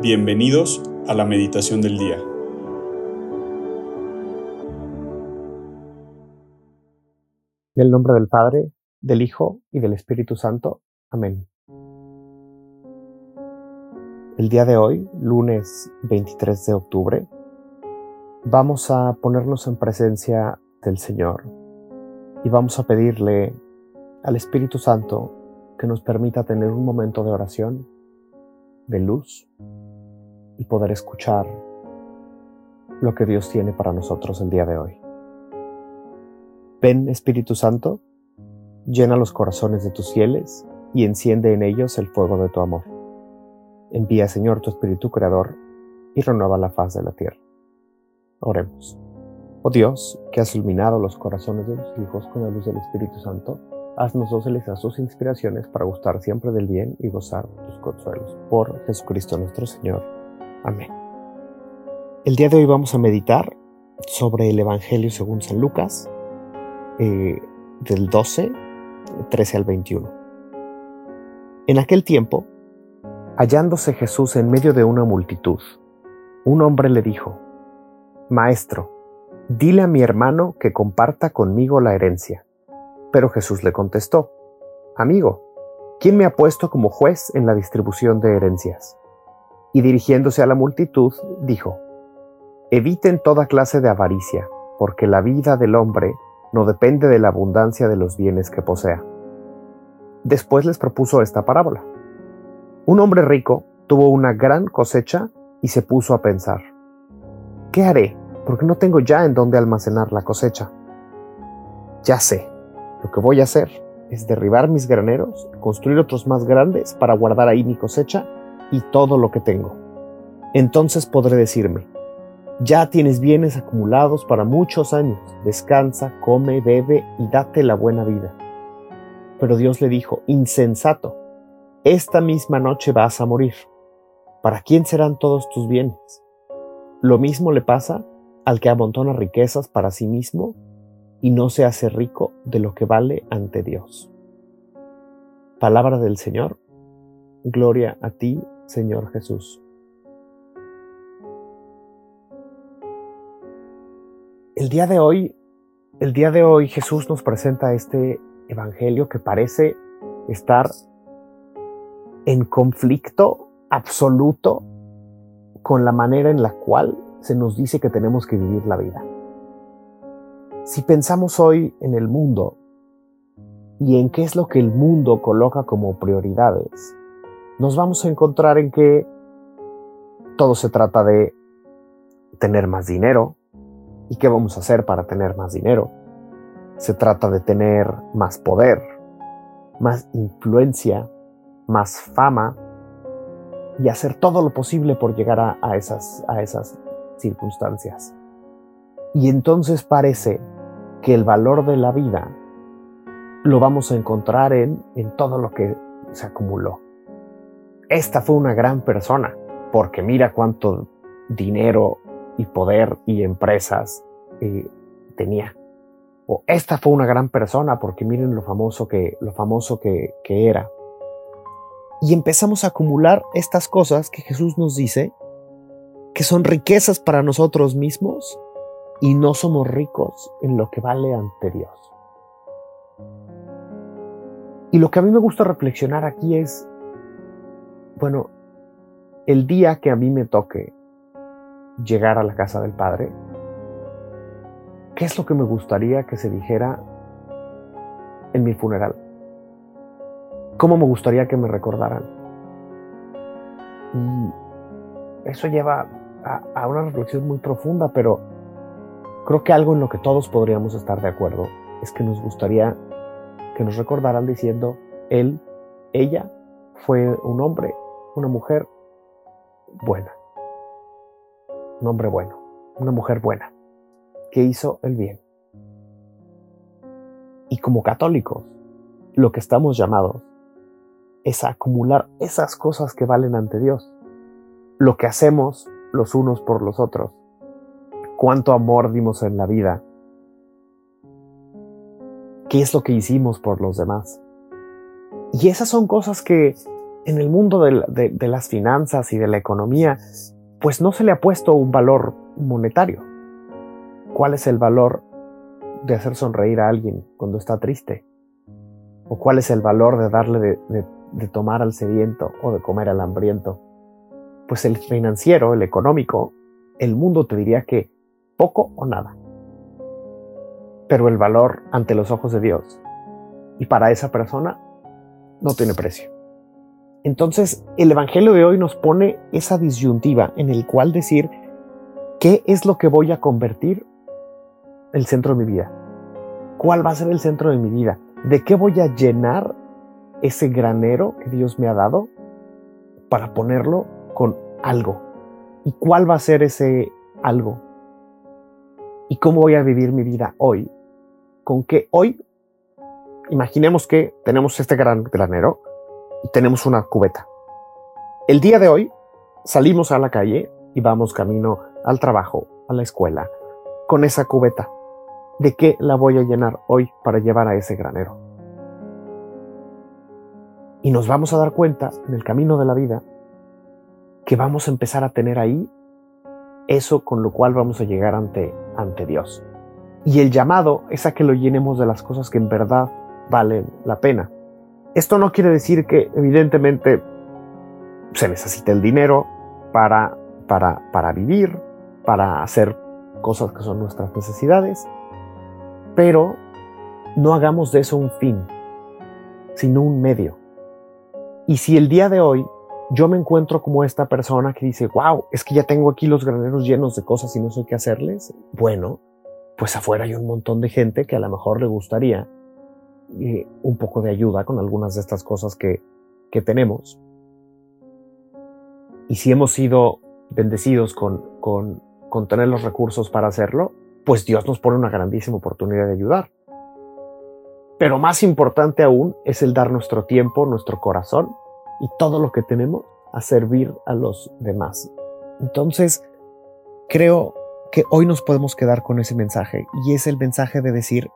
Bienvenidos a la meditación del día. En el nombre del Padre, del Hijo y del Espíritu Santo. Amén. El día de hoy, lunes 23 de octubre, vamos a ponernos en presencia del Señor y vamos a pedirle al Espíritu Santo que nos permita tener un momento de oración, de luz y poder escuchar lo que Dios tiene para nosotros el día de hoy. Ven Espíritu Santo, llena los corazones de tus fieles y enciende en ellos el fuego de tu amor. Envía Señor tu Espíritu Creador y renueva la faz de la tierra. Oremos. Oh Dios, que has iluminado los corazones de tus hijos con la luz del Espíritu Santo, haznos dóciles a sus inspiraciones para gustar siempre del bien y gozar tus consuelos. Por Jesucristo nuestro Señor. Amén. El día de hoy vamos a meditar sobre el Evangelio según San Lucas, eh, del 12, 13 al 21. En aquel tiempo, hallándose Jesús en medio de una multitud, un hombre le dijo, Maestro, dile a mi hermano que comparta conmigo la herencia. Pero Jesús le contestó, Amigo, ¿quién me ha puesto como juez en la distribución de herencias? Y dirigiéndose a la multitud, dijo, Eviten toda clase de avaricia, porque la vida del hombre no depende de la abundancia de los bienes que posea. Después les propuso esta parábola. Un hombre rico tuvo una gran cosecha y se puso a pensar, ¿qué haré? Porque no tengo ya en dónde almacenar la cosecha. Ya sé, lo que voy a hacer es derribar mis graneros, construir otros más grandes para guardar ahí mi cosecha y todo lo que tengo. Entonces podré decirme, ya tienes bienes acumulados para muchos años, descansa, come, bebe y date la buena vida. Pero Dios le dijo, insensato, esta misma noche vas a morir. ¿Para quién serán todos tus bienes? Lo mismo le pasa al que amontona riquezas para sí mismo y no se hace rico de lo que vale ante Dios. Palabra del Señor. Gloria a ti, Señor Jesús. El día de hoy, el día de hoy Jesús nos presenta este evangelio que parece estar en conflicto absoluto con la manera en la cual se nos dice que tenemos que vivir la vida. Si pensamos hoy en el mundo y en qué es lo que el mundo coloca como prioridades, nos vamos a encontrar en que todo se trata de tener más dinero. ¿Y qué vamos a hacer para tener más dinero? Se trata de tener más poder, más influencia, más fama y hacer todo lo posible por llegar a, esas, circunstancias. Y entonces parece que el valor de la vida lo vamos a encontrar en, en todo lo que se acumuló esta fue una gran persona, porque mira cuánto dinero y poder y empresas eh, tenía. O esta fue una gran persona, porque miren lo famoso que, lo famoso que, que era. Y empezamos a acumular estas cosas que Jesús nos dice que son riquezas para nosotros mismos y no somos ricos en lo que vale ante Dios. Y lo que a mí me gusta reflexionar aquí es bueno, el día que a mí me toque llegar a la casa del Padre, ¿qué es lo que me gustaría que se dijera en mi funeral? ¿Cómo me gustaría que me recordaran? Y eso lleva a, a, una reflexión muy profunda, pero creo que algo en lo que todos podríamos estar de acuerdo es que nos gustaría que nos recordaran diciendo, él, ella fue un hombre una mujer buena, un hombre bueno, una mujer buena, que hizo el bien. Y como católicos, lo que estamos llamados es a acumular esas cosas que valen ante Dios, lo que hacemos los unos por los otros, cuánto amor dimos en la vida, qué es lo que hicimos por los demás. Y esas son cosas que en el mundo de, de las finanzas y de la economía, pues no se le ha puesto un valor monetario. ¿Cuál es el valor de hacer sonreír a alguien cuando está triste? ¿O cuál es el valor de darle de, tomar al sediento o de comer al hambriento? Pues el financiero, el económico, el mundo te diría que poco o nada. Pero el valor ante los ojos de Dios y para esa persona no tiene precio. Entonces, el Evangelio de hoy nos pone esa disyuntiva en el cual decir, ¿qué es lo que voy a convertir el centro de mi vida? ¿Cuál va a ser el centro de mi vida? ¿De qué voy a llenar ese granero que Dios me ha dado para ponerlo con algo? ¿Y cuál va a ser ese algo? ¿Y cómo voy a vivir mi vida hoy? Con que hoy, imaginemos que tenemos este gran granero y tenemos una cubeta. El día de hoy salimos a la calle y vamos camino al trabajo, a la escuela, con esa cubeta. ¿De qué la voy a llenar hoy para llevar a ese granero? Y nos vamos a dar cuenta en el camino de la vida que vamos a empezar a tener ahí eso con lo cual vamos a llegar ante, ante Dios. Y el llamado es a que lo llenemos de las cosas que en verdad valen la pena. Esto no quiere decir que evidentemente se necesite el dinero para, para, para vivir, para hacer cosas que son nuestras necesidades, pero no hagamos de eso un fin, sino un medio. Y si el día de hoy yo me encuentro como esta persona que dice, wow, es que ya tengo aquí los graneros llenos de cosas y no sé qué hacerles, bueno, pues afuera hay un montón de gente que a lo mejor le gustaría eh, un poco de ayuda con algunas de estas cosas que, que tenemos. Y si hemos sido bendecidos con, con, con tener los recursos para hacerlo, pues Dios nos pone una grandísima oportunidad de ayudar. Pero más importante aún es el dar nuestro tiempo, nuestro corazón y todo lo que tenemos a servir a los demás. Entonces, creo que hoy nos podemos quedar con ese mensaje y es el mensaje de decir,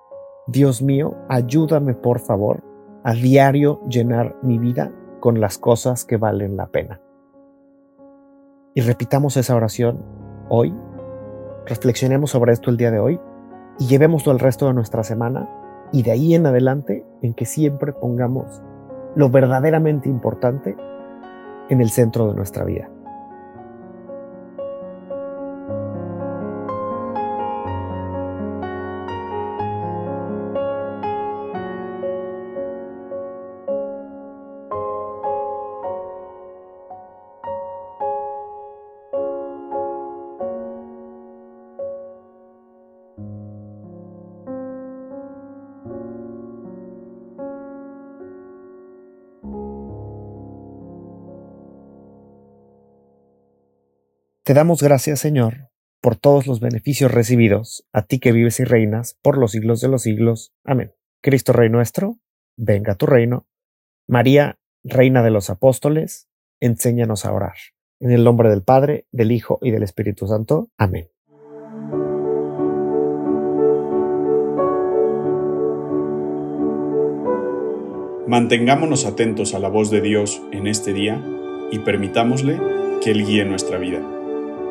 Dios mío, ayúdame por favor a diario llenar mi vida con las cosas que valen la pena. Y repitamos esa oración hoy reflexionemos sobre esto el día de hoy y llevémoslo el resto de nuestra semana y de ahí en adelante en que siempre pongamos lo verdaderamente importante en el centro de nuestra vida. Te damos gracias, Señor, por todos los beneficios recibidos, a ti que vives y reinas por los siglos de los siglos. Amén. Cristo Rey nuestro, venga tu reino. María, Reina de los Apóstoles, enséñanos a orar. En el nombre del Padre, del Hijo y del Espíritu Santo. Amén. Mantengámonos atentos a la voz de Dios en este día y permitámosle que Él guíe nuestra vida.